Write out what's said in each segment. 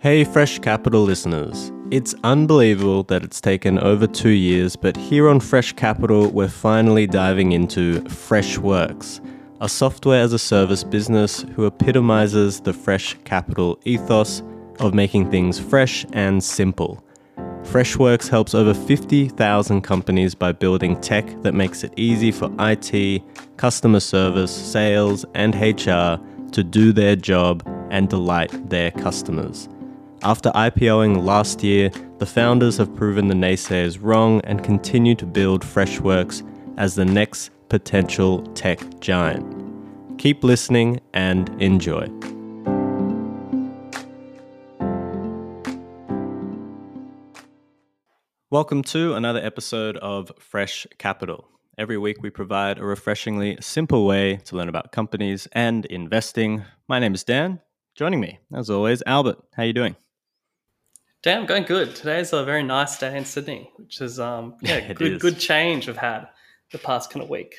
Hey, Fresh Capital listeners. It's unbelievable that it's taken over two years, but here on Fresh Capital, we're finally diving into Freshworks, a software as a service business who epitomizes the Fresh Capital ethos of making things fresh and simple. Freshworks helps over 50,000 companies by building tech that makes it easy for IT, customer service, sales, and HR to do their job and delight their customers. After IPOing last year, the founders have proven the naysayers wrong and continue to build Freshworks as the next potential tech giant. Keep listening and enjoy. Welcome to another episode of Fresh Capital. Every week we provide a refreshingly simple way to learn about companies and investing. My name is Dan. Joining me, as always, Albert. How are you doing? Dan, going good. Today's a very nice day in Sydney, which is um yeah, good is. good change we've had the past kind of week.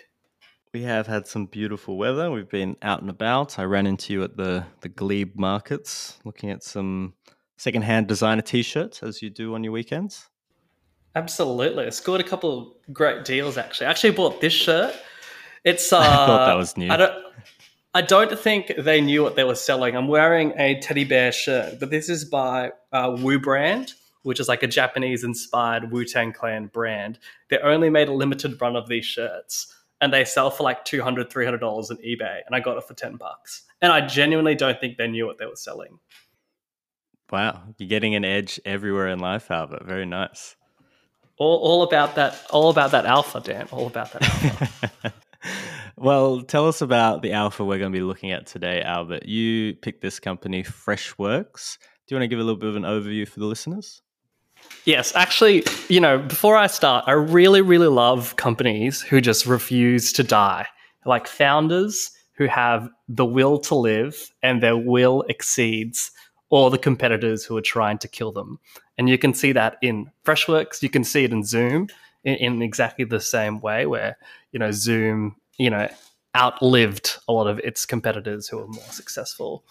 We have had some beautiful weather. We've been out and about. I ran into you at the the Glebe markets, looking at some secondhand designer t-shirts, as you do on your weekends. Absolutely. I scored a couple of great deals actually. I actually bought this shirt. It's uh I thought that was new. I don't I don't think they knew what they were selling. I'm wearing a teddy bear shirt, but this is by uh, Wu Brand, which is like a Japanese inspired Wu Tang Clan brand. They only made a limited run of these shirts and they sell for like $200, $300 on eBay. And I got it for 10 bucks. And I genuinely don't think they knew what they were selling. Wow, you're getting an edge everywhere in life, Albert. Very nice. All, all about that, all about that alpha, Dan. All about that alpha. well, tell us about the alpha we're going to be looking at today, Albert. You picked this company, Freshworks. Do you want to give a little bit of an overview for the listeners? Yes, actually, you know, before I start, I really, really love companies who just refuse to die, like founders who have the will to live and their will exceeds all the competitors who are trying to kill them. And you can see that in Freshworks, you can see it in Zoom in, in exactly the same way, where, you know, Zoom, you know, outlived a lot of its competitors who were more successful.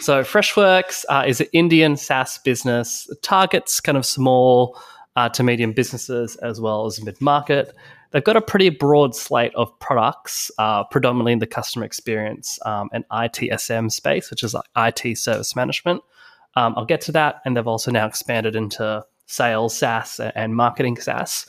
So Freshworks uh, is an Indian SaaS business, it targets kind of small uh, to medium businesses as well as mid market. They've got a pretty broad slate of products, uh, predominantly in the customer experience um, and ITSM space, which is like IT service management. Um, I'll get to that, and they've also now expanded into sales SaaS and marketing SaaS.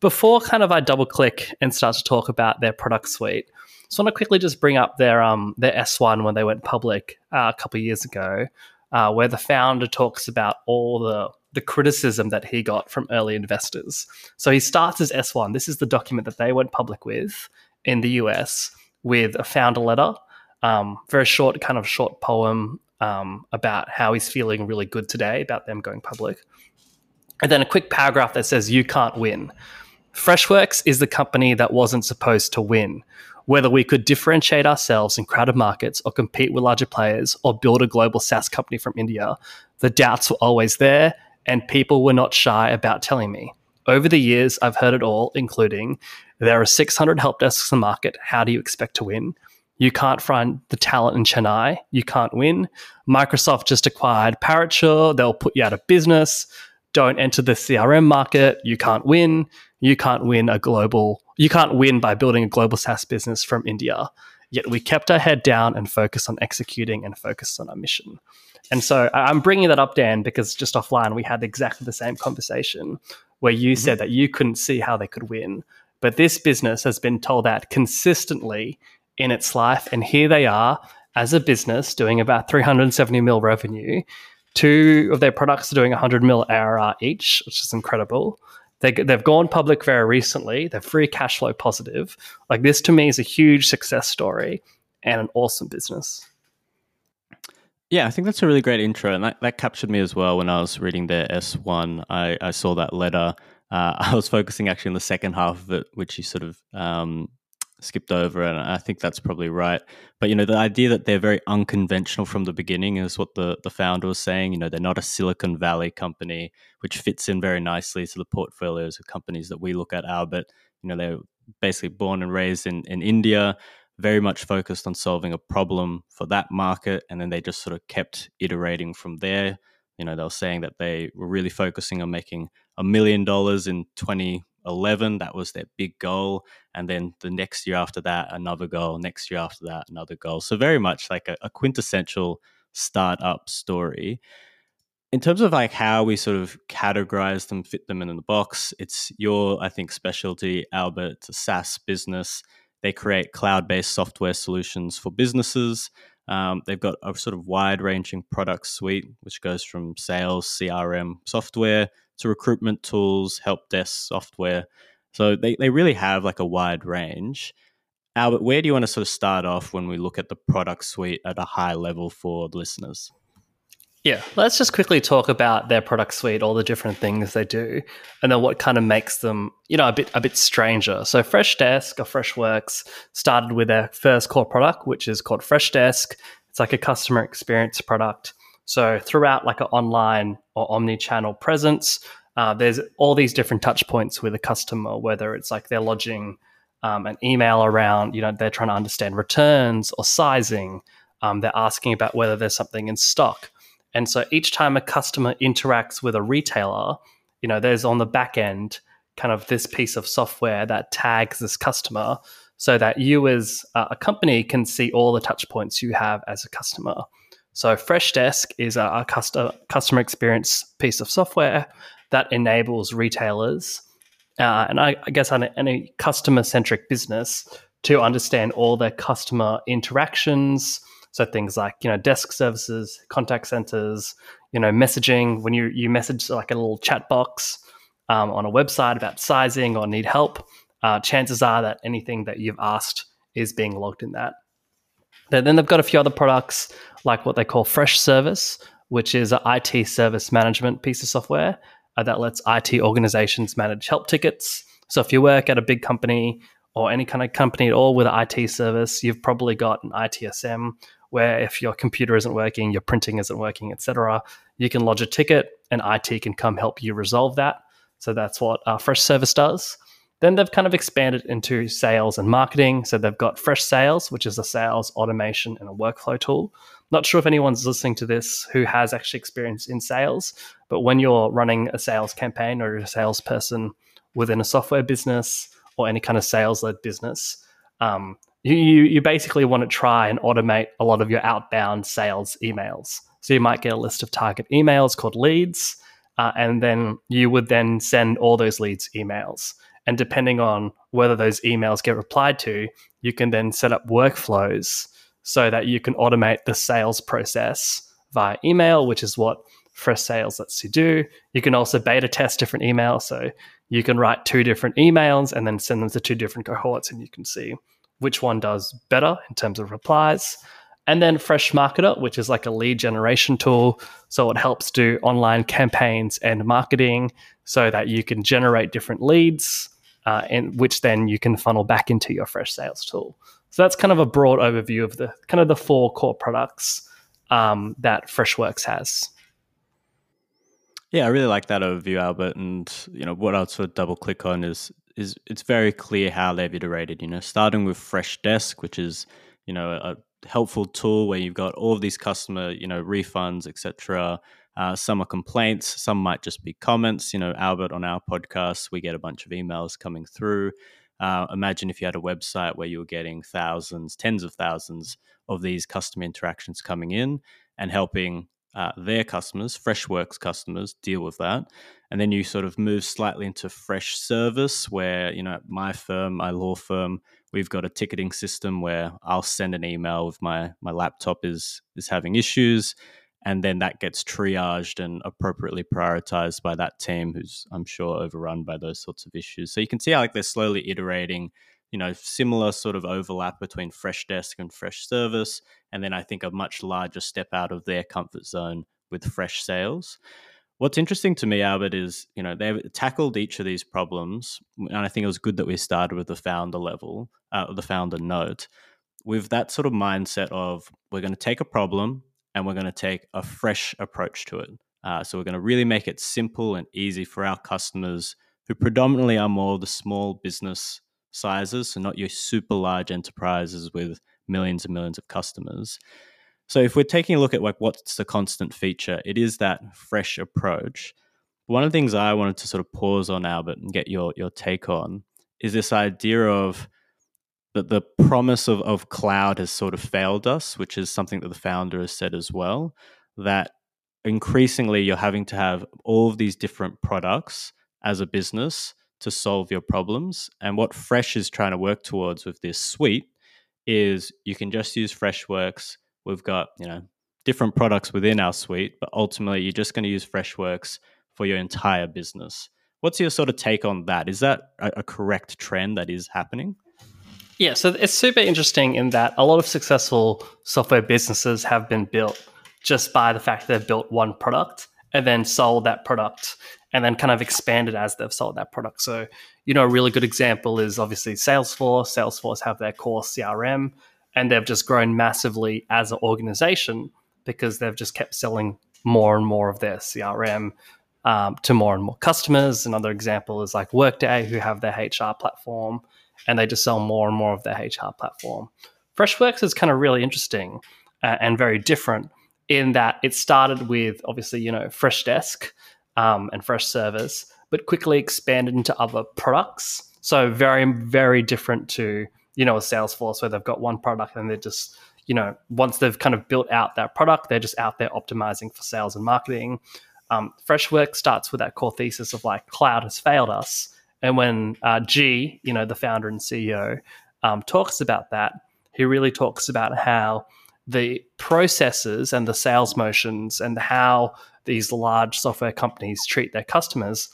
Before kind of I double click and start to talk about their product suite, so I want to quickly just bring up their um their S1 when they went public uh, a couple years ago, uh, where the founder talks about all the the criticism that he got from early investors. So he starts as S1. This is the document that they went public with in the US with a founder letter, um, very short, kind of short poem um, about how he's feeling really good today about them going public. And then a quick paragraph that says, You can't win. Freshworks is the company that wasn't supposed to win. Whether we could differentiate ourselves in crowded markets or compete with larger players or build a global SaaS company from India, the doubts were always there, and people were not shy about telling me. Over the years, I've heard it all, including there are 600 help desks in the market. How do you expect to win? You can't find the talent in Chennai. You can't win. Microsoft just acquired Parature. They'll put you out of business. Don't enter the CRM market. You can't win. You can't win a global you can't win by building a global SaaS business from India. Yet we kept our head down and focused on executing and focused on our mission. And so I'm bringing that up, Dan, because just offline we had exactly the same conversation where you mm-hmm. said that you couldn't see how they could win. But this business has been told that consistently in its life. And here they are as a business doing about 370 mil revenue. Two of their products are doing 100 mil ARR each, which is incredible. They, they've gone public very recently. They're free cash flow positive. Like this to me is a huge success story and an awesome business. Yeah, I think that's a really great intro, and that, that captured me as well when I was reading their S1. I, I saw that letter. Uh, I was focusing actually on the second half of it, which you sort of um, skipped over, and I think that's probably right. But you know, the idea that they're very unconventional from the beginning is what the the founder was saying. You know, they're not a Silicon Valley company, which fits in very nicely to the portfolios of companies that we look at. Albert, you know, they're basically born and raised in in India, very much focused on solving a problem for that market, and then they just sort of kept iterating from there. You know, they were saying that they were really focusing on making a million dollars in 2011. That was their big goal. And then the next year after that, another goal. Next year after that, another goal. So very much like a, a quintessential startup story in terms of like how we sort of categorize them, fit them in the box, it's your, I think, specialty, Albert. SaaS business. They create cloud based software solutions for businesses. Um, they've got a sort of wide ranging product suite, which goes from sales, CRM software to recruitment tools, help desk software. So they, they really have like a wide range. Albert, where do you want to sort of start off when we look at the product suite at a high level for the listeners? Yeah, let's just quickly talk about their product suite, all the different things they do, and then what kind of makes them, you know, a bit a bit stranger. So Freshdesk or Freshworks started with their first core product, which is called Freshdesk. It's like a customer experience product. So throughout like an online or omni-channel presence, uh, there's all these different touch points with a customer, whether it's like they're lodging um, an email around, you know, they're trying to understand returns or sizing. Um, they're asking about whether there's something in stock and so each time a customer interacts with a retailer, you know, there's on the back end kind of this piece of software that tags this customer so that you as a company can see all the touch points you have as a customer. So Freshdesk is a, customer customer experience piece of software that enables retailers uh, and I, I guess any customer centric business to understand all their customer interactions, so things like you know desk services, contact centers, you know messaging. When you you message like a little chat box um, on a website about sizing or need help, uh, chances are that anything that you've asked is being logged in that. Then they've got a few other products like what they call Freshservice, which is an IT service management piece of software uh, that lets IT organizations manage help tickets. So if you work at a big company or any kind of company at all with an IT service, you've probably got an ITSM where if your computer isn't working, your printing isn't working, etc., you can lodge a ticket and IT can come help you resolve that. So that's what uh, Freshservice does. Then they've kind of expanded into sales and marketing. So they've got Freshsales, which is a sales automation and a workflow tool. Not sure if anyone's listening to this who has actually experience in sales, but when you're running a sales campaign or a salesperson within a software business or any kind of sales led business, um, you, you basically want to try and automate a lot of your outbound sales emails. So you might get a list of target emails called leads, uh, and then you would then send all those leads emails. And depending on whether those emails get replied to, you can then set up workflows so that you can automate the sales process via email, which is what Freshsales lets you do. You can also beta test different emails. So you can write two different emails and then send them to two different cohorts, and you can see which one does better in terms of replies. And then Freshmarketer, which is like a lead generation tool. So it helps do online campaigns and marketing so that you can generate different leads, uh, and which then you can funnel back into your Freshsales tool. So that's kind of a broad overview of the kind of the four core products um, that Freshworks has. Yeah, I really like that overview, Albert. And you know what I'll sort of double click on is is it's very clear how they've iterated. You know, starting with Freshdesk, which is you know a helpful tool where you've got all of these customer you know refunds, etc. Uh, some are complaints, some might just be comments. You know, Albert on our podcast, we get a bunch of emails coming through. Uh, imagine if you had a website where you were getting thousands, tens of thousands of these customer interactions coming in and helping uh, their customers, Freshworks customers, deal with that. And then you sort of move slightly into Freshservice, where, you know, my firm, my law firm, we've got a ticketing system where I'll send an email if my, my laptop is, is having issues. And then that gets triaged and appropriately prioritized by that team, who's, I'm sure, overrun by those sorts of issues. So you can see how like they're slowly iterating you know, similar sort of overlap between Freshdesk and Freshservice and then I think a much larger step out of their comfort zone with Freshsales What's interesting to me, Albert, is you know they've tackled each of these problems, and I think it was good that we started with the founder level, uh, the founder note, with that sort of mindset of we're going to take a problem and we're going to take a fresh approach to it. Uh, so we're going to really make it simple and easy for our customers, who predominantly are more the small business sizes, so not your super large enterprises with millions and millions of customers. So if we're taking a look at like what's the constant feature, it is that fresh approach. One of the things I wanted to sort of pause on, Albert, and get your your take on is this idea of that the promise of, of cloud has sort of failed us, which is something that the founder has said as well. That increasingly you're having to have all of these different products as a business to solve your problems. And what Fresh is trying to work towards with this suite is you can just use Freshworks. We've got, you know, different products within our suite, but ultimately you're just going to use Freshworks for your entire business. What's your sort of take on that? Is that a, a correct trend that is happening? Yeah, so it's super interesting in that a lot of successful software businesses have been built just by the fact that they've built one product and then sold that product and then kind of expanded as they've sold that product. So, you know, a really good example is obviously Salesforce. Salesforce have their core CRM and they've just grown massively as an organization because they've just kept selling more and more of their CRM um, to more and more customers. Another example is like Workday, who have their HR platform and they just sell more and more of their HR platform. Freshworks is kind of really interesting uh, and very different in that it started with obviously you know Freshdesk um, and Fresh Freshservice, but quickly expanded into other products. So very very different to you know a Salesforce where they've got one product and they're just you know once they've kind of built out that product, they're just out there optimizing for sales and marketing. Um, Freshworks starts with that core thesis of like cloud has failed us, and when uh, G, you know the founder and CEO, um, talks about that, he really talks about how the processes and the sales motions and how these large software companies treat their customers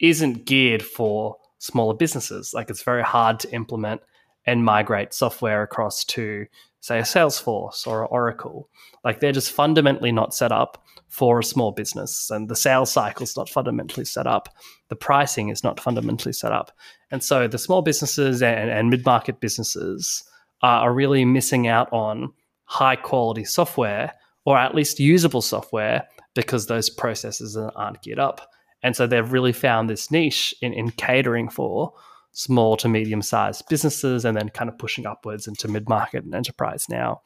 isn't geared for smaller businesses. Like it's very hard to implement and migrate software across to, say, a Salesforce or Oracle. Like they're just fundamentally not set up for a small business, and the sales cycle is not fundamentally set up. The pricing is not fundamentally set up. And so the small businesses and, and mid market businesses are, are really missing out on high quality software or at least usable software because those processes aren't geared up. And so they've really found this niche in, in catering for small to medium sized businesses and then kind of pushing upwards into mid market and enterprise now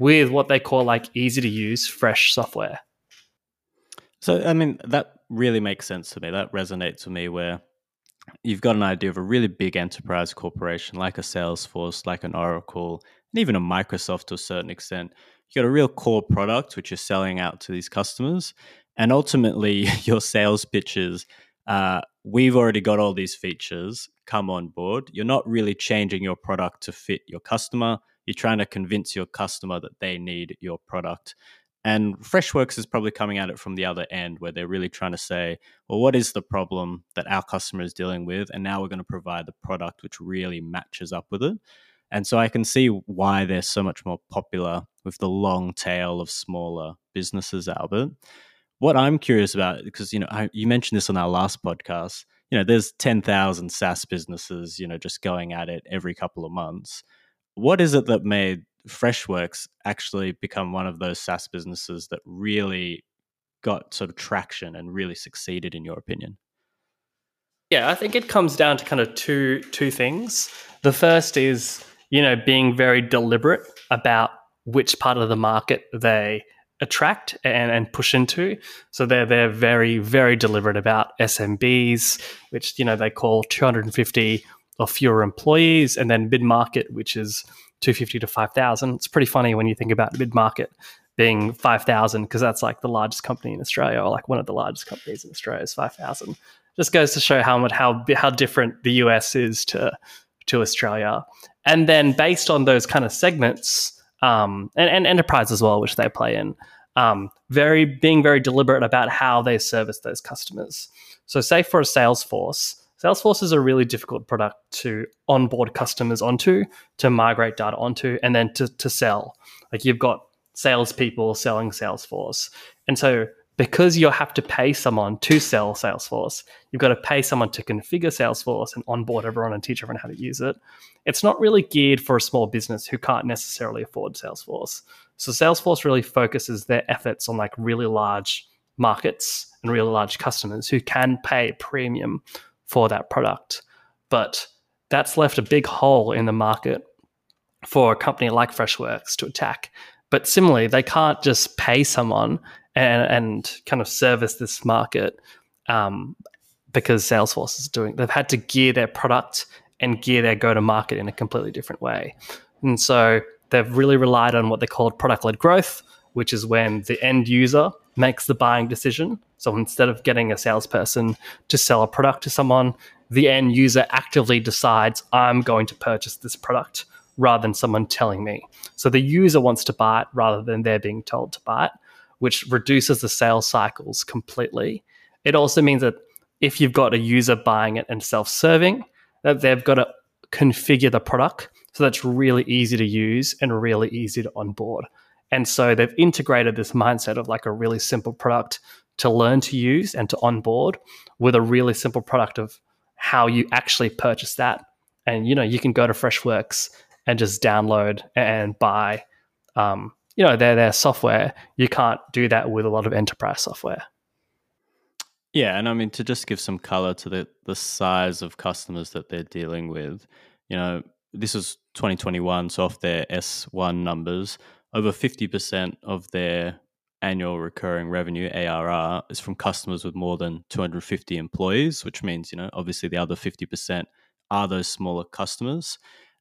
with what they call like easy to use fresh software. So, I mean, that really makes sense to me. That resonates with me where you've got an idea of a really big enterprise corporation like a Salesforce, like an Oracle, and even a Microsoft to a certain extent. You've got a real core product which you're selling out to these customers, and ultimately your sales pitches. Uh, we've already got all these features. Come on board. You're not really changing your product to fit your customer. You're trying to convince your customer that they need your product. And Freshworks is probably coming at it from the other end, where they're really trying to say, well, what is the problem that our customer is dealing with? And now we're going to provide the product which really matches up with it. And so I can see why they're so much more popular with the long tail of smaller businesses, Albert. What I'm curious about, because you know, I, you mentioned this on our last podcast. You know, there's 10,000 SaaS businesses, you know, just going at it every couple of months. What is it that made Freshworks actually become one of those SaaS businesses that really got sort of traction and really succeeded, in your opinion? Yeah, I think it comes down to kind of two two things. The first is you know, being very deliberate about which part of the market they attract and, and push into. So they're they're very very deliberate about SMBs, which you know they call 250 or fewer employees, and then mid market, which is 250 to 5,000. It's pretty funny when you think about mid market being 5,000 because that's like the largest company in Australia, or like one of the largest companies in Australia is 5,000. Just goes to show how much how how different the US is to to Australia. And then based on those kind of segments, um, and, and enterprise as well, which they play in, um, very being very deliberate about how they service those customers. So, say for a Salesforce, Salesforce is a really difficult product to onboard customers onto, to migrate data onto, and then to, to sell. Like you've got salespeople selling Salesforce. And so because you have to pay someone to sell Salesforce, you've got to pay someone to configure Salesforce and onboard everyone and teach everyone how to use it. It's not really geared for a small business who can't necessarily afford Salesforce. So Salesforce really focuses their efforts on like really large markets and really large customers who can pay premium for that product. But that's left a big hole in the market for a company like Freshworks to attack But similarly, they can't just pay someone and, and kind of service this market um, because Salesforce is doing. They've had to gear their product and gear their go to market in a completely different way. And so they've really relied on what they called product led growth, which is when the end user makes the buying decision. So instead of getting a salesperson to sell a product to someone, the end user actively decides, I'm going to purchase this product rather than someone telling me. So the user wants to buy it rather than they're being told to buy it, which reduces the sales cycles completely. It also means that if you've got a user buying it and self serving, that they've got to configure the product. So that's really easy to use and really easy to onboard. And so they've integrated this mindset of like a really simple product to learn to use and to onboard with a really simple product of how you actually purchase that. And you know, you can go to Freshworks and just download and buy um, you know, their their software. You can't do that with a lot of enterprise software. Yeah, and I mean to just give some color to the the size of customers that they're dealing with, you know, this is 2021, so off their S1 numbers, over 50% of their annual recurring revenue ARR is from customers with more than 250 employees, which means, you know, obviously the other 50% are those smaller customers.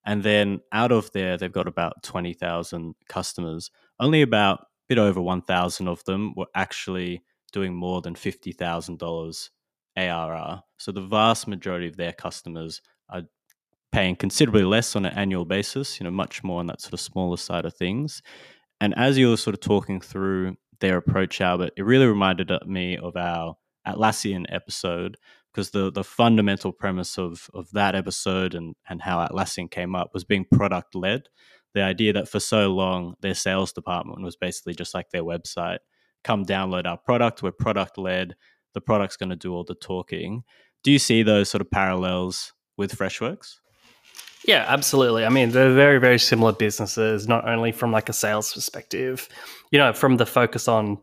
And then out of there, they've got about 20,000 customers. Only about a bit over 1,000 of them were actually doing more than $50,000 ARR. So the vast majority of their customers are paying considerably less on an annual basis, you know, much more on that sort of smaller side of things. And as you were sort of talking through their approach, Albert, it really reminded me of our Atlassian episode because the the fundamental premise of of that episode and and how Atlassian came up was being product led. The idea that for so long their sales department was basically just like their website come download our product. We're product led. The product's going to do all the talking. Do you see those sort of parallels with Freshworks? Yeah, absolutely. I mean, they're very, very similar businesses, not only from like a sales perspective, you know, from the focus on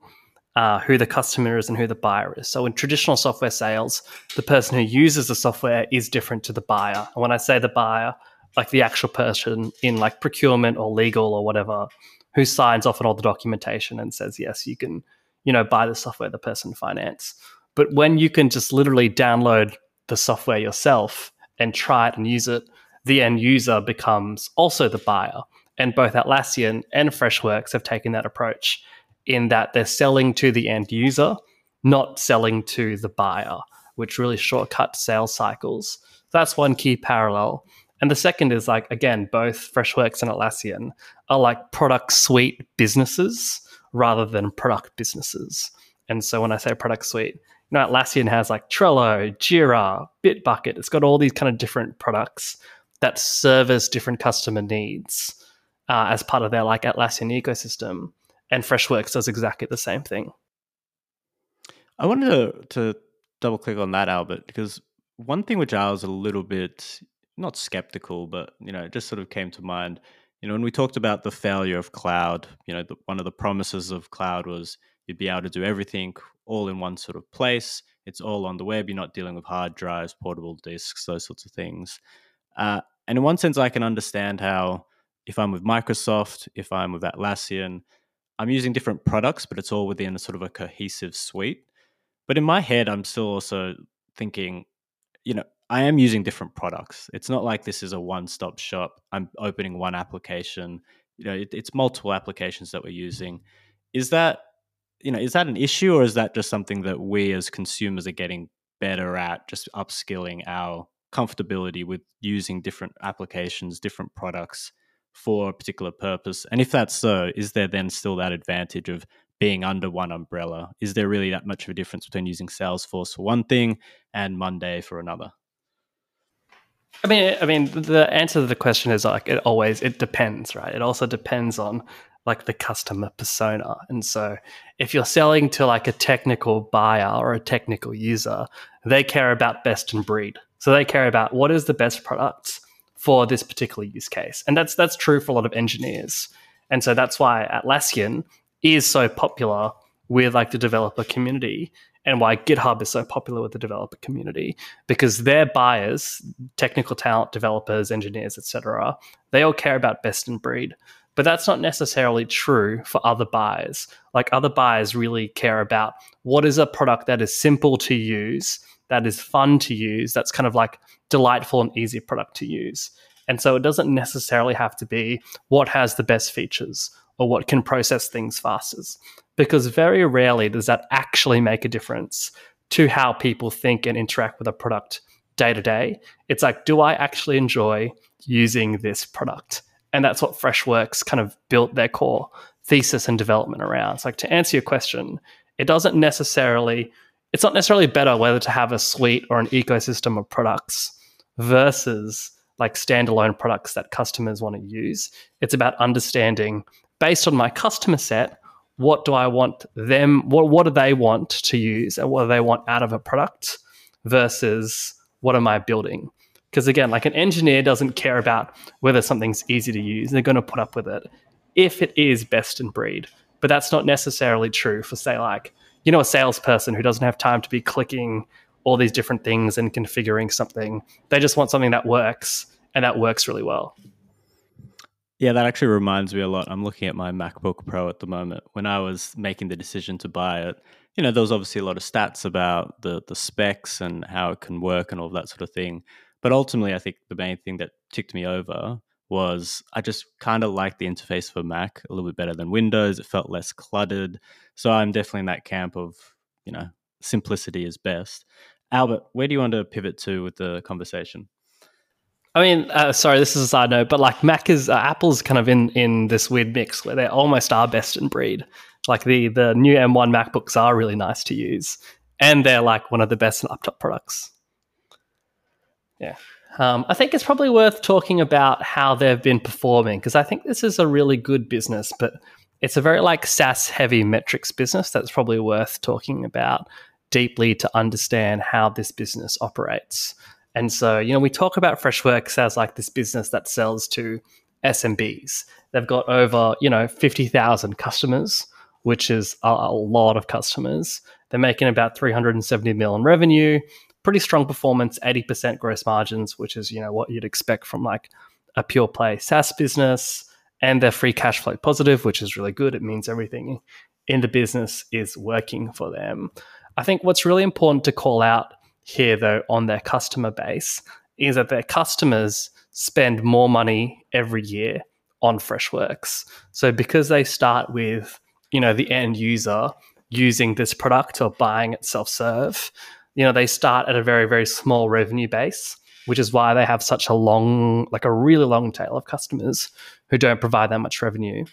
uh, who the customer is and who the buyer is. So in traditional software sales, the person who uses the software is different to the buyer. And when I say the buyer, like the actual person in like procurement or legal or whatever, who signs off on all the documentation and says, yes, you can, you know, buy the software the person finance. But when you can just literally download the software yourself and try it and use it, the end user becomes also the buyer. And both Atlassian and Freshworks have taken that approach in that they're selling to the end user, not selling to the buyer, which really shortcuts sales cycles. That's one key parallel. And the second is like, again, both Freshworks and Atlassian are like product suite businesses rather than product businesses. And so when I say product suite, you know, Atlassian has like Trello, Jira, Bitbucket. It's got all these kind of different products that service different customer needs uh, as part of their like Atlassian ecosystem. And Freshworks does exactly the same thing. I wanted to, to double click on that, Albert, because one thing which I was a little bit not skeptical, but you know, it just sort of came to mind. You know, when we talked about the failure of cloud, you know, the, one of the promises of cloud was you'd be able to do everything all in one sort of place. It's all on the web. You're not dealing with hard drives, portable disks, those sorts of things. Uh, and in one sense, I can understand how if I'm with Microsoft, if I'm with Atlassian, I'm using different products, but it's all within a sort of a cohesive suite. But in my head, I'm still also thinking, you know, I am using different products. It's not like this is a one-stop shop. I'm opening one application. You know, it, it's multiple applications that we're using. Is that you know, is that an issue, or is that just something that we as consumers are getting better at, just upskilling our comfortability with using different applications, different products for a particular purpose? And if that's so, is there then still that advantage of being under one umbrella? Is there really that much of a difference between using Salesforce for one thing and Monday for another? I mean, I mean, the answer to the question is like it always it depends, right? It also depends on like the customer persona. And so, if you're selling to like a technical buyer or a technical user, they care about best in breed. So they care about what is the best product for this particular use case, and that's that's true for a lot of engineers. And so that's why Atlassian is so popular with like the developer community and why GitHub is so popular with the developer community because their buyers, technical talent, developers, engineers, etc., they all care about best in breed. But that's not necessarily true for other buyers. Like other buyers really care about what is a product that is simple to use, that is fun to use, that's kind of like delightful and easy product to use. And so it doesn't necessarily have to be what has the best features or what can process things fastest, because very rarely does that actually make a difference to how people think and interact with a product day to day. It's like, do I actually enjoy using this product? And that's what Freshworks kind of built their core thesis and development around. It's like to answer your question, it doesn't necessarily, it's not necessarily better whether to have a suite or an ecosystem of products versus like standalone products that customers want to use. It's about understanding based on my customer set, what do I want them, what, what do they want to use and what do they want out of a product versus what am I building? Because again, like an engineer doesn't care about whether something's easy to use. They're going to put up with it if it is best in breed. But that's not necessarily true for, say, like, you know, a salesperson who doesn't have time to be clicking all these different things and configuring something. They just want something that works and that works really well. Yeah, that actually reminds me a lot. I'm looking at my MacBook Pro at the moment. When I was making the decision to buy it, you know, there was obviously a lot of stats about the the specs and how it can work and all that sort of thing. But ultimately, I think the main thing that ticked me over was I just kind of liked the interface for Mac a little bit better than Windows. It felt less cluttered. So I'm definitely in that camp of, you know, simplicity is best. Albert, where do you want to pivot to with the conversation? I mean, uh, sorry, this is a side note, but like Mac is uh, Apple's kind of in in this weird mix where they almost are best in breed. Like the the new M1 MacBooks are really nice to use, and they're like one of the best laptop products. Yeah. Um, I think it's probably worth talking about how they've been performing because I think this is a really good business, but it's a very like SaaS heavy metrics business that's probably worth talking about deeply to understand how this business operates. And so, you know, we talk about Freshworks as like this business that sells to SMBs. They've got over, you know, 50,000 customers, which is a, a lot of customers. They're making about 370 million revenue pretty strong performance, 80% gross margins, which is, you know, what you'd expect from like a pure play SaaS business. And they're free cash flow positive, which is really good. It means everything in the business is working for them. I think what's really important to call out here, though, on their customer base is that their customers spend more money every year on Freshworks. So because they start with, you know, the end user using this product or buying it self-serve, you know, they start at a very, very small revenue base, which is why they have such a long, like a really long tail of customers who don't provide that much revenue.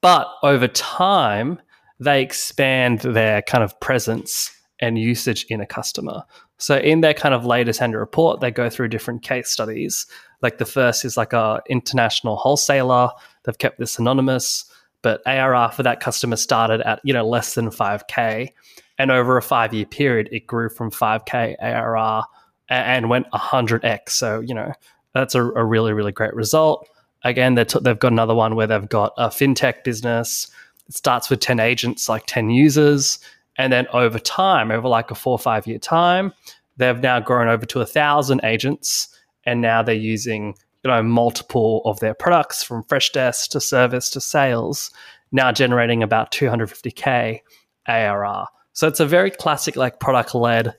But over time, they expand their kind of presence and usage in a customer. So in their kind of latest annual report, they go through different case studies. Like the first is like a international wholesaler. They've kept this anonymous, but ARR for that customer started at you know less than 5k and over a five year period, it grew from 5K ARR and went 100x. So, you know, that's a, a really, really great result. Again, t- they've got another one where they've got a fintech business. It starts with 10 agents, like 10 users. And then over time, over like a four or five year time, they've now grown over to a thousand agents. And now they're using, you know, multiple of their products from Freshdesk to service to sales, now generating about 250K ARR. So it's a very classic, like product led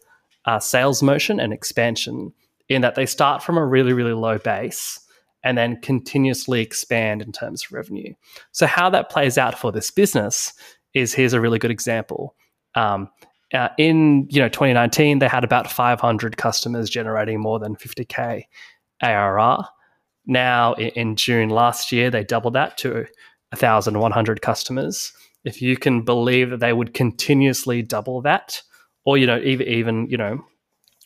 uh, sales motion and expansion in that they start from a really, really low base and then continuously expand in terms of revenue. So how that plays out for this business is here's a really good example. Um, uh, in you know 2019, they had about 500 customers generating more than 50k ARR. Now in, in June last year, they doubled that to 1,100 customers if you can believe that they would continuously double that, or you know, even even you know,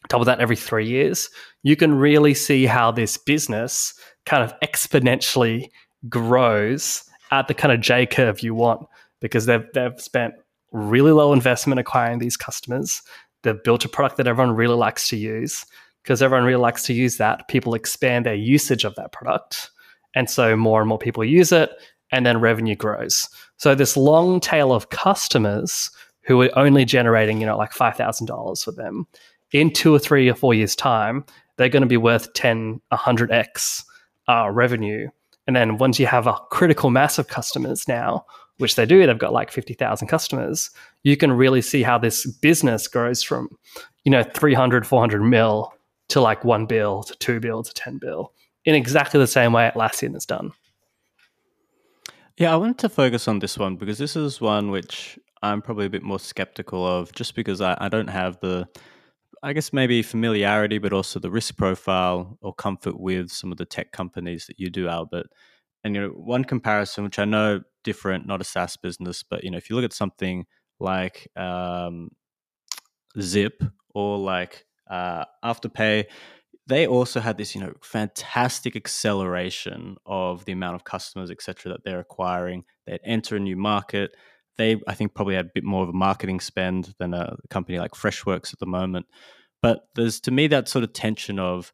double that every three years, you can really see how this business kind of exponentially grows at the kind of J curve you want because they've they've spent really low investment acquiring these customers. They've built a product that everyone really likes to use. Because everyone really likes to use that, people expand their usage of that product. And so more and more people use it, and then revenue grows. So this long tail of customers who are only generating, you know, like $5,000 for them in two or three or four years time, they're going to be worth 10, 100x uh, revenue And then once you have a critical mass of customers now, which they do, they've got like 50,000 customers, you can really see how this business grows from, you know, 300, 400 mil to like one bill to two bill to 10 bill in exactly the same way Atlassian has done. Yeah, I wanted to focus on this one because this is one which I'm probably a bit more skeptical of just because I, I don't have the, I guess maybe familiarity, but also the risk profile or comfort with some of the tech companies that you do, Albert. And, you know, one comparison, which I know different, not a SaaS business, but, you know, if you look at something like um, Zip or like uh, Afterpay, they also had this, you know, fantastic acceleration of the amount of customers, etc., that they're acquiring. They'd enter a new market. They, I think, probably had a bit more of a marketing spend than a company like Freshworks at the moment. But there's to me that sort of tension of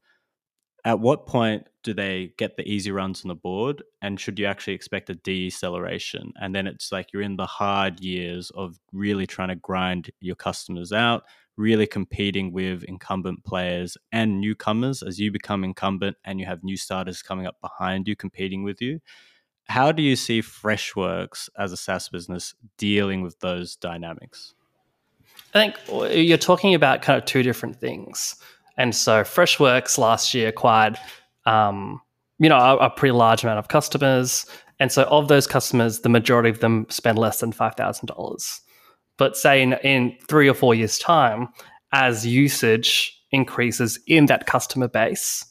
at what point do they get the easy runs on the board and should you actually expect a deceleration and then it's like you're in the hard years of really trying to grind your customers out really competing with incumbent players and newcomers as you become incumbent and you have new starters coming up behind you competing with you. How do you see Freshworks as a SaaS business dealing with those dynamics? I think you're talking about kind of two different things. And so Freshworks last year acquired, um, you know, a, a, pretty large amount of customers. And so of those customers, the majority of them spend less than $5,000. But say in, in three or four years' time, as usage increases in that customer base,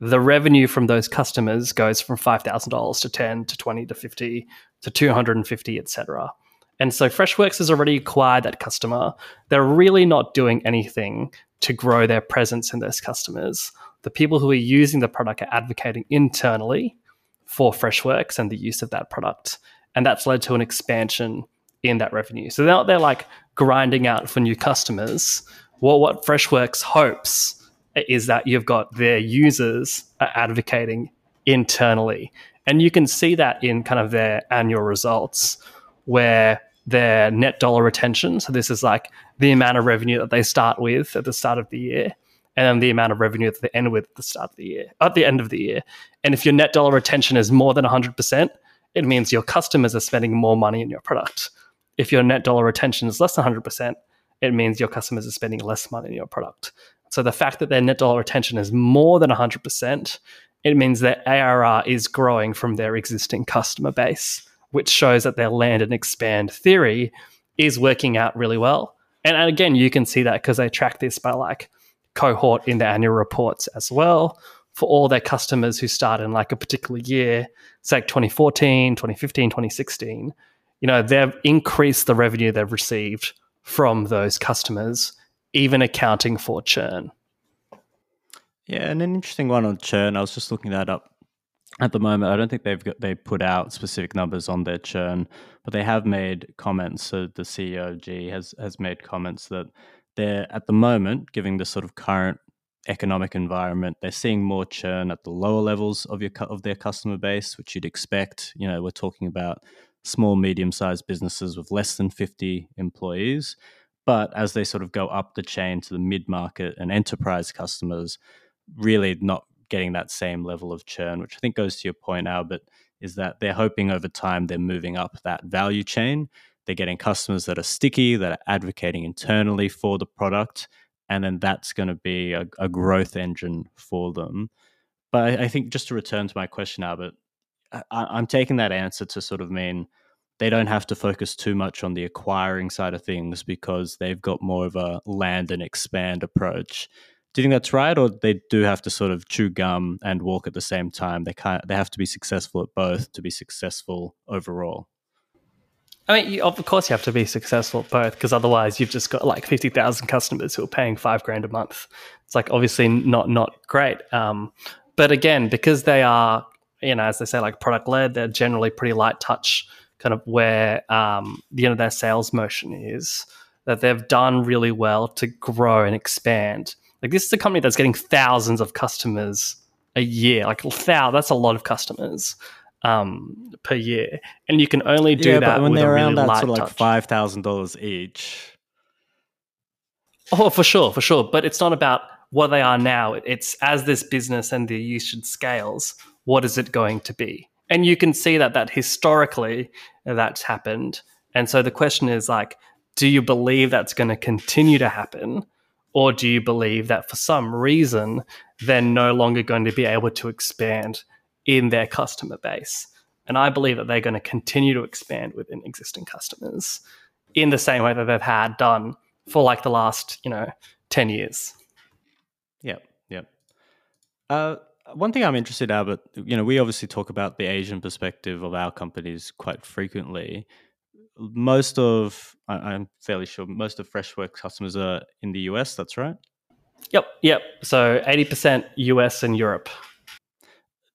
the revenue from those customers goes from $5,000 to 10 to 20 to 50 to 250, etc. And so Freshworks has already acquired that customer. They're really not doing anything to grow their presence in those customers. The people who are using the product are advocating internally for Freshworks and the use of that product. And that's led to an expansion in that revenue. So they're like grinding out for new customers. Well, what Freshworks hopes is that you've got their users advocating internally. And you can see that in kind of their annual results where their net dollar retention, so this is like the amount of revenue that they start with at the start of the year, and then the amount of revenue that they end with at the start of the year, at the end of the year. And if your net dollar retention is more than 100%, it means your customers are spending more money in your product if your net dollar retention is less than 100%, it means your customers are spending less money in your product. So the fact that their net dollar retention is more than 100%, it means their ARR is growing from their existing customer base, which shows that their land and expand theory is working out really well. And again, you can see that because they track this by like cohort in their annual reports as well for all their customers who start in like a particular year, say 2014, 2015, 2016 you know, they've increased the revenue they've received from those customers, even accounting for churn. Yeah, and an interesting one on churn. I was just looking that up at the moment. I don't think they've got, they put out specific numbers on their churn, but they have made comments. So the CEO G has has made comments that they're at the moment, giving the sort of current economic environment, they're seeing more churn at the lower levels of your of their customer base, which you'd expect. You know, we're talking about small, medium sized businesses with less than 50 employees. But as they sort of go up the chain to the mid market and enterprise customers, really not getting that same level of churn, which I think goes to your point, Albert, is that they're hoping over time they're moving up that value chain. They're getting customers that are sticky, that are advocating internally for the product. And then that's going to be a, a growth engine for them. But I, I think just to return to my question, Albert, I, am taking that answer to sort of mean they don't have to focus too much on the acquiring side of things because they've got more of a land and expand approach. Do you think that's right, or they do have to sort of chew gum and walk at the same time? They can't. They have to be successful at both to be successful overall. I mean, you, of course, you have to be successful at both because otherwise, you've just got like fifty thousand customers who are paying five grand a month. It's like obviously not not great. Um, but again, because they are you know, as they say, like product led, they're generally pretty light touch, kind of where um, you know their sales motion is. That they've done really well to grow and expand. Like this is a company that's getting thousands of customers a year. Like thou, that's a lot of customers um, per year, and you can only do yeah, that when they're around really that sort of like five thousand dollars each. Oh, for sure, for sure. But it's not about what they are now. It's as this business and the usage scales, what is it going to be? And you can see that that historically that's happened. And so the question is like, do you believe that's going to continue to happen? Or do you believe that for some reason they're no longer going to be able to expand in their customer base? And I believe that they're going to continue to expand within existing customers in the same way that they've had done for like the last, you know, 10 years. Yep, yep. Uh, one thing I'm interested in, Albert, you know, we obviously talk about the Asian perspective of our companies quite frequently. Most of, I'm fairly sure, most of Freshworks customers are in the US, that's right? Yep, yep. So 80% US and Europe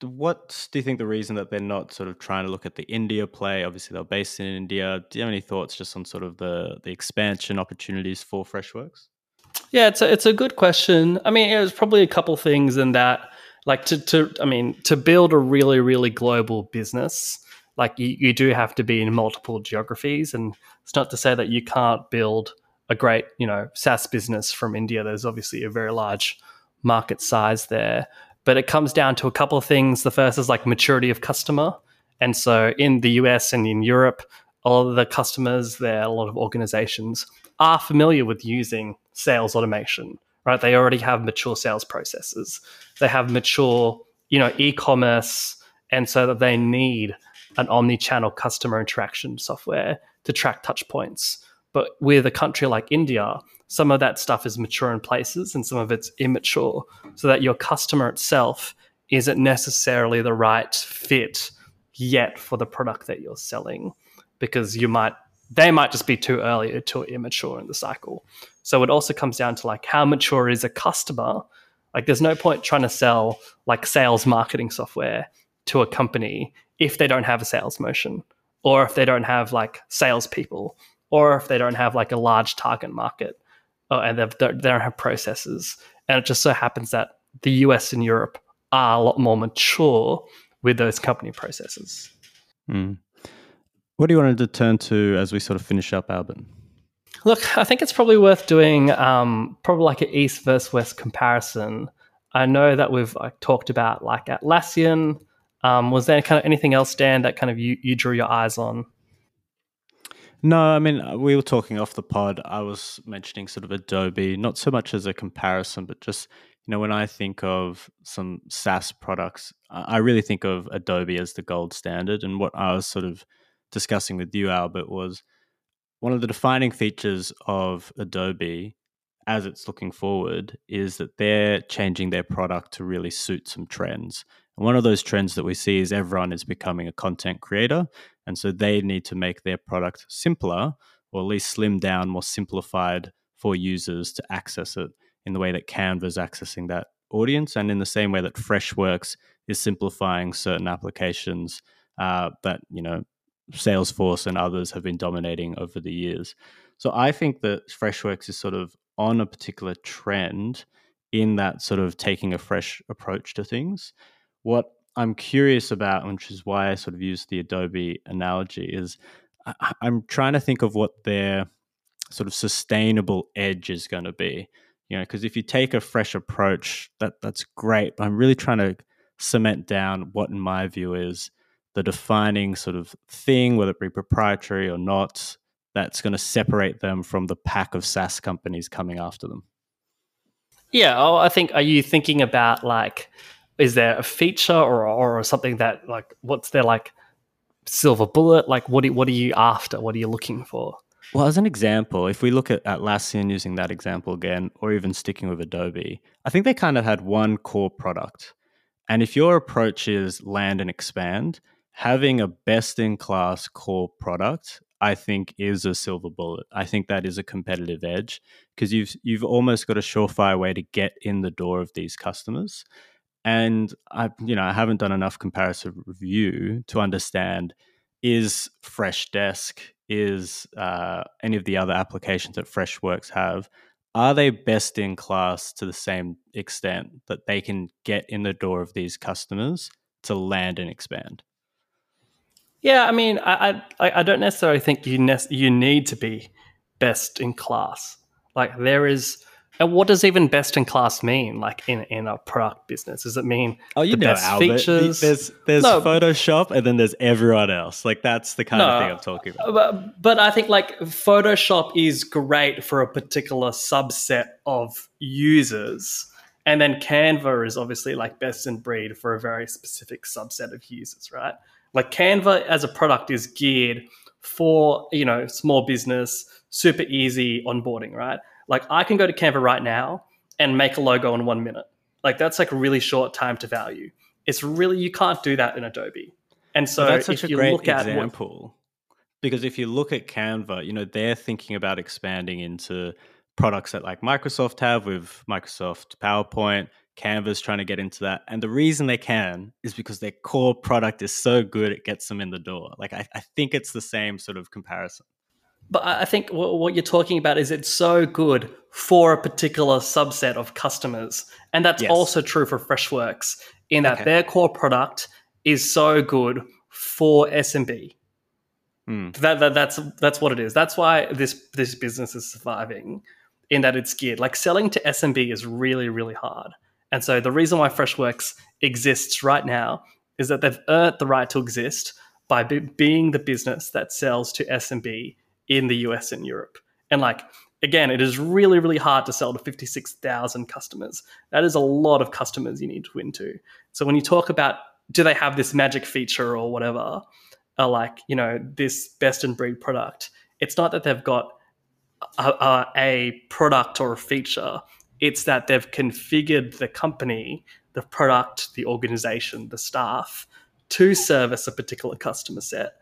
what do you think the reason that they're not sort of trying to look at the India play? Obviously, they're based in India. Do you have any thoughts just on sort of the the expansion opportunities for Freshworks? Yeah, it's a, it's a good question. I mean, there's probably a couple things in that, like to to I mean, to build a really really global business, like you, you do have to be in multiple geographies, and it's not to say that you can't build a great you know SaaS business from India. There's obviously a very large market size there but it comes down to a couple of things. The first is like maturity of customer. And so in the US and in Europe, a lot of the customers there, a lot of organizations are familiar with using sales automation, right? They already have mature sales processes. They have mature, you know, e-commerce. And so that they need an omni-channel customer interaction software to track touch points. But with a country like India, some of that stuff is mature in places and some of it's immature, so that your customer itself isn't necessarily the right fit yet for the product that you're selling because you might they might just be too early or too immature in the cycle. So it also comes down to like how mature is a customer. Like there's no point trying to sell like sales marketing software to a company if they don't have a sales motion or if they don't have like salespeople or if they don't have like a large target market oh, and they don't have processes. And it just so happens that the US and Europe are a lot more mature with those company processes. Mm. What do you want to turn to as we sort of finish up, Albert? Look, I think it's probably worth doing um, probably like an East versus West comparison. I know that we've like, talked about like Atlassian. Um, was there kind of anything else, Dan, that kind of you, you drew your eyes on? No, I mean, uh, we were talking off the pod. I was mentioning sort of Adobe, not so much as a comparison, but just, you know, when I think of some SaaS products, I really think of Adobe as the gold standard. And what I was sort of discussing with you, Albert, was one of the defining features of Adobe as it's looking forward is that they're changing their product to really suit some trends. And one of those trends that we see is everyone is becoming a content creator. And so they need to make their product simpler or at least slim down, more simplified for users to access it in the way that Canva is accessing that audience and in the same way that Freshworks is simplifying certain applications uh, that, you know, Salesforce and others have been dominating over the years. So I think that Freshworks is sort of on a particular trend in that sort of taking a fresh approach to things. What I'm curious about, which is why I sort of use the Adobe analogy, is I, I'm trying to think of what their sort of sustainable edge is going to be. You know, because if you take a fresh approach, that that's great. But I'm really trying to cement down what, in my view, is the defining sort of thing, whether it be proprietary or not, that's going to separate them from the pack of SaaS companies coming after them. Yeah, oh, I think. Are you thinking about like is there a feature or or something that like what's their like silver bullet? Like what what are you after? What are you looking for? Well, as an example, if we look at Atlassian using that example again, or even sticking with Adobe, I think they kind of had one core product. And if your approach is land and expand, having a best in class core product, I think is a silver bullet. I think that is a competitive edge because you've you've almost got a surefire way to get in the door of these customers and I, you know, I haven't done enough comparative review to understand is Freshdesk, is uh, any of the other applications that Freshworks have, are they best in class to the same extent that they can get in the door of these customers to land and expand? Yeah, I mean, I I, I don't necessarily think you ne- you need to be best in class. Like there is And what does even best in class mean? Like in, in a product business, does it mean oh, you the know, best Albert. features? There's there's No. Photoshop, and then there's everyone else. Like that's the kind No. of thing I'm talking about. but, but I think like Photoshop is great for a particular subset of users. And then Canva is obviously like best in breed for a very specific subset of users, right? Like Canva as a product is geared for, you know, small business, super easy onboarding, right? Like I can go to Canva right now and make a logo in one minute. Like that's like a really short time to value. It's really you can't do that in Adobe. And so that's such if a you great look at what, example because if you look at Canva, you know they're thinking about expanding into products that like Microsoft have with Microsoft PowerPoint. Canva's trying to get into that, and the reason they can is because their core product is so good it gets them in the door. Like I, I think it's the same sort of comparison. But I think what what you're talking about is it's so good for a particular subset of customers. And that's Yes. also true for Freshworks in that Okay. their core product is so good for SMB. Hmm. That, that that's that's what it is. That's why this this business is surviving in that it's geared. Like selling to SMB is really really hard. And so the reason why Freshworks exists right now is that they've earned the right to exist by be- being the business that sells to SMB in the US and Europe. And like again, it is really really hard to sell to 56,000 customers. That is a lot of customers you need to win to. So when you talk about do they have this magic feature or whatever, uh, like you know this best in breed product, it's not that they've got a, a product or a feature. It's that they've configured the company, the product, the organization, the staff to service a particular customer set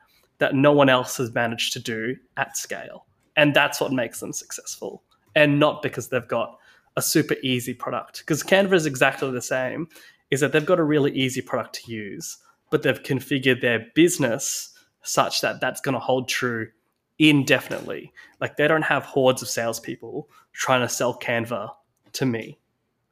that no one else has managed to do at scale. And that's what makes them successful. And not because they've got a super easy product. Because Canva is exactly the same, is that they've got a really easy product to use, but they've configured their business such that that's going to hold true indefinitely. Like they don't have hordes of salespeople trying to sell Canva to me.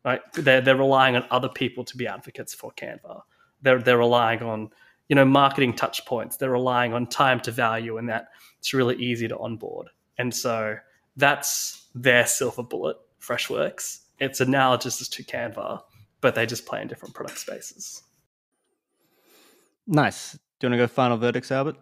Right? They're, they're relying on other people to be advocates for Canva. They're, they're relying on you know marketing touch points. They're relying on time to value, and that it's really easy to onboard. And so that's their silver bullet, Freshworks. It's analogous to Canva, but they just play in different product spaces. Nice. Do you want to go final verdicts, Albert?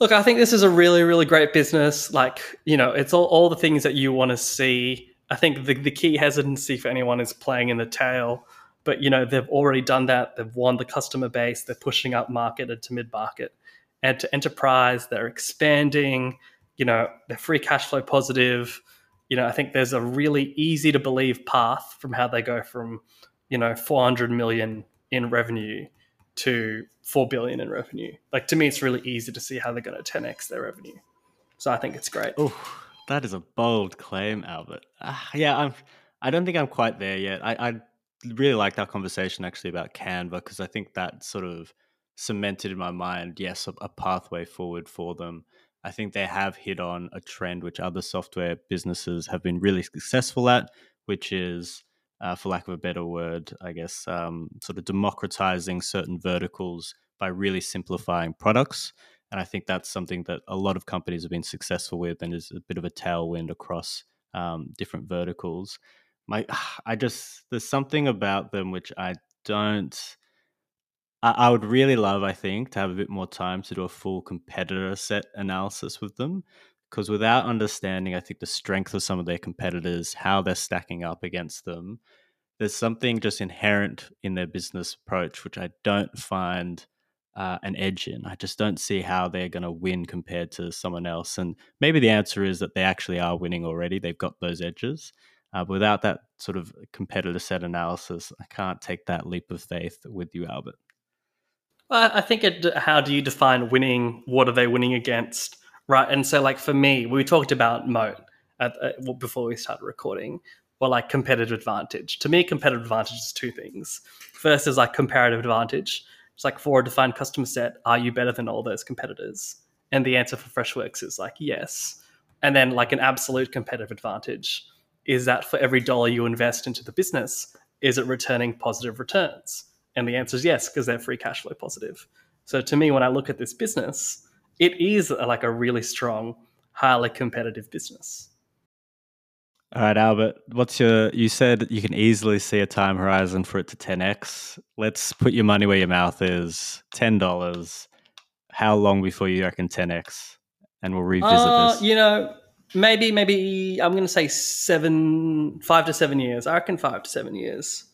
Look, I think this is a really, really great business. Like, you know, it's all, all the things that you want to see. I think the, the key hesitancy for anyone is playing in the tail. But, you know, they've already done that. They've won the customer base. They're pushing up market and to mid market. And to enterprise, they're expanding. You know, they're free cash flow positive. You know, I think there's a really easy to believe path from how they go from, you know, 400 million in revenue to 4 billion in revenue. Like to me, it's really easy to see how they're going to 10x their revenue. So I think it's great. That is a bold claim, Albert. Uh, yeah, I'm. I don't think I'm quite there yet. I, I really liked our conversation actually about Canva because I think that sort of cemented in my mind, yes, a, a pathway forward for them. I think they have hit on a trend which other software businesses have been really successful at, which is, uh, for lack of a better word, I guess, um, sort of democratizing certain verticals by really simplifying products. And I think that's something that a lot of companies have been successful with and is a bit of a tailwind across um, different verticals. My, I just, there's something about them which I don't, I, I would really love, I think, to have a bit more time to do a full competitor set analysis with them. Because without understanding, I think, the strength of some of their competitors, how they're stacking up against them, there's something just inherent in their business approach, which I don't find uh, an edge in. I just don't see how they're going to win compared to someone else. And maybe the answer is that they actually are winning already. They've got those edges. Uh, without that sort of competitor set analysis, I can't take that leap of faith with you, Albert. I I think it, how do you define winning? What are they winning against? Right. And so, like, for me, we talked about moat at, at, before we started recording, or like competitive advantage. To me, competitive advantage is two things. First is like comparative advantage. It's like for a defined customer set, are you better than all those competitors? And the answer for Freshworks is like yes. And then like an absolute competitive advantage is that for every dollar you invest into the business, is it returning positive returns? And the answer is yes, because they're free cash flow positive. So to me, when I look at this business, it is like a really strong, highly competitive business. All right, Albert, what's your you said you can easily see a time horizon for it to 10x. Let's put your money where your mouth is. $10. How long before you reckon 10x? And we'll revisit Uh, this. you know, maybe, maybe I'm going to say seven, five to seven years. I reckon five to seven years.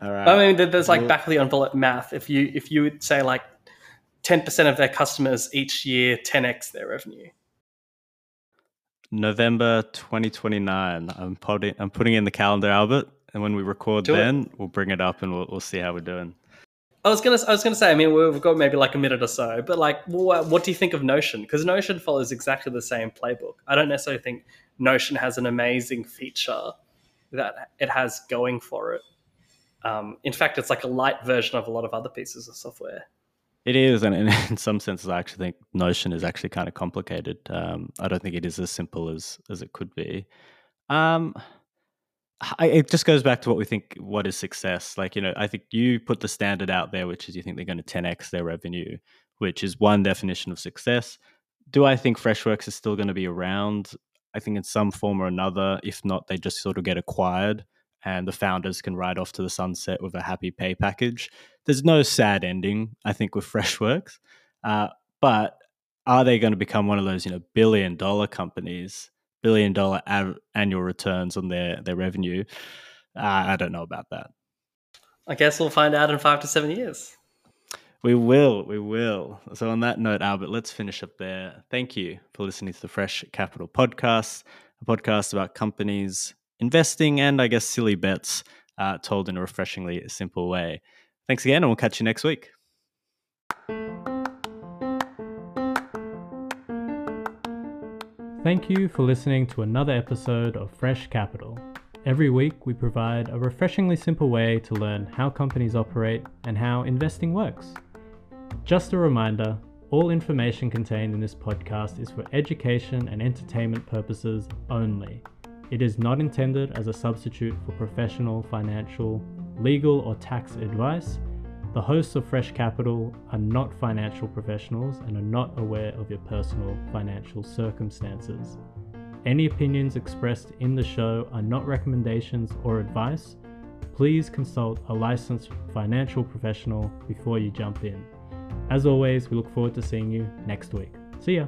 All right. I mean, there's like back of the envelope math. If you if you would say like ten percent of their customers each year 10x their revenue. November 2029. I'm putting I'm putting in the calendar, Albert, and when we record Do it. then, we'll bring it up and we'll, we'll see how we're doing. I was gonna I was gonna say. I mean, we've got maybe like a minute or so, but like, what, what do you think of Notion? Because Notion follows exactly the same playbook. I don't necessarily think Notion has an amazing feature that it has going for it. Um, in fact, it's like a light version of a lot of other pieces of software. It is, and in, some senses, I actually think Notion is actually kind of complicated. Um, I don't think it is as simple as as it could be. Um, I, it just goes back to what we think. What is success? Like you know, I think you put the standard out there, which is you think they're going to 10x their revenue, which is one definition of success. Do I think Freshworks is still going to be around? I think in some form or another. If not, they just sort of get acquired, and the founders can ride off to the sunset with a happy pay package there's no sad ending, I think, with Freshworks. Uh, but are they going to become one of those, you know, billion dollar companies, billion dollar av- annual returns on their their revenue? Uh, I don't know about that. I guess we'll find out in five to seven years. We will, we will. So on that note, Albert, let's finish up there. Thank you for listening to the Fresh Capital Podcast, a podcast about companies investing and I guess silly bets uh, told in a refreshingly simple way. Thanks again, and we'll catch you next week. Thank you for listening to another episode of Fresh Capital. Every week, we provide a refreshingly simple way to learn how companies operate and how investing works. Just a reminder all information contained in this podcast is for education and entertainment purposes only. It is not intended as a substitute for professional, financial, legal, or tax advice. The hosts of Fresh Capital are not financial professionals and are not aware of your personal financial circumstances. Any opinions expressed in the show are not recommendations or advice. Please consult a licensed financial professional before you jump in. As always, we look forward to seeing you next week. See ya!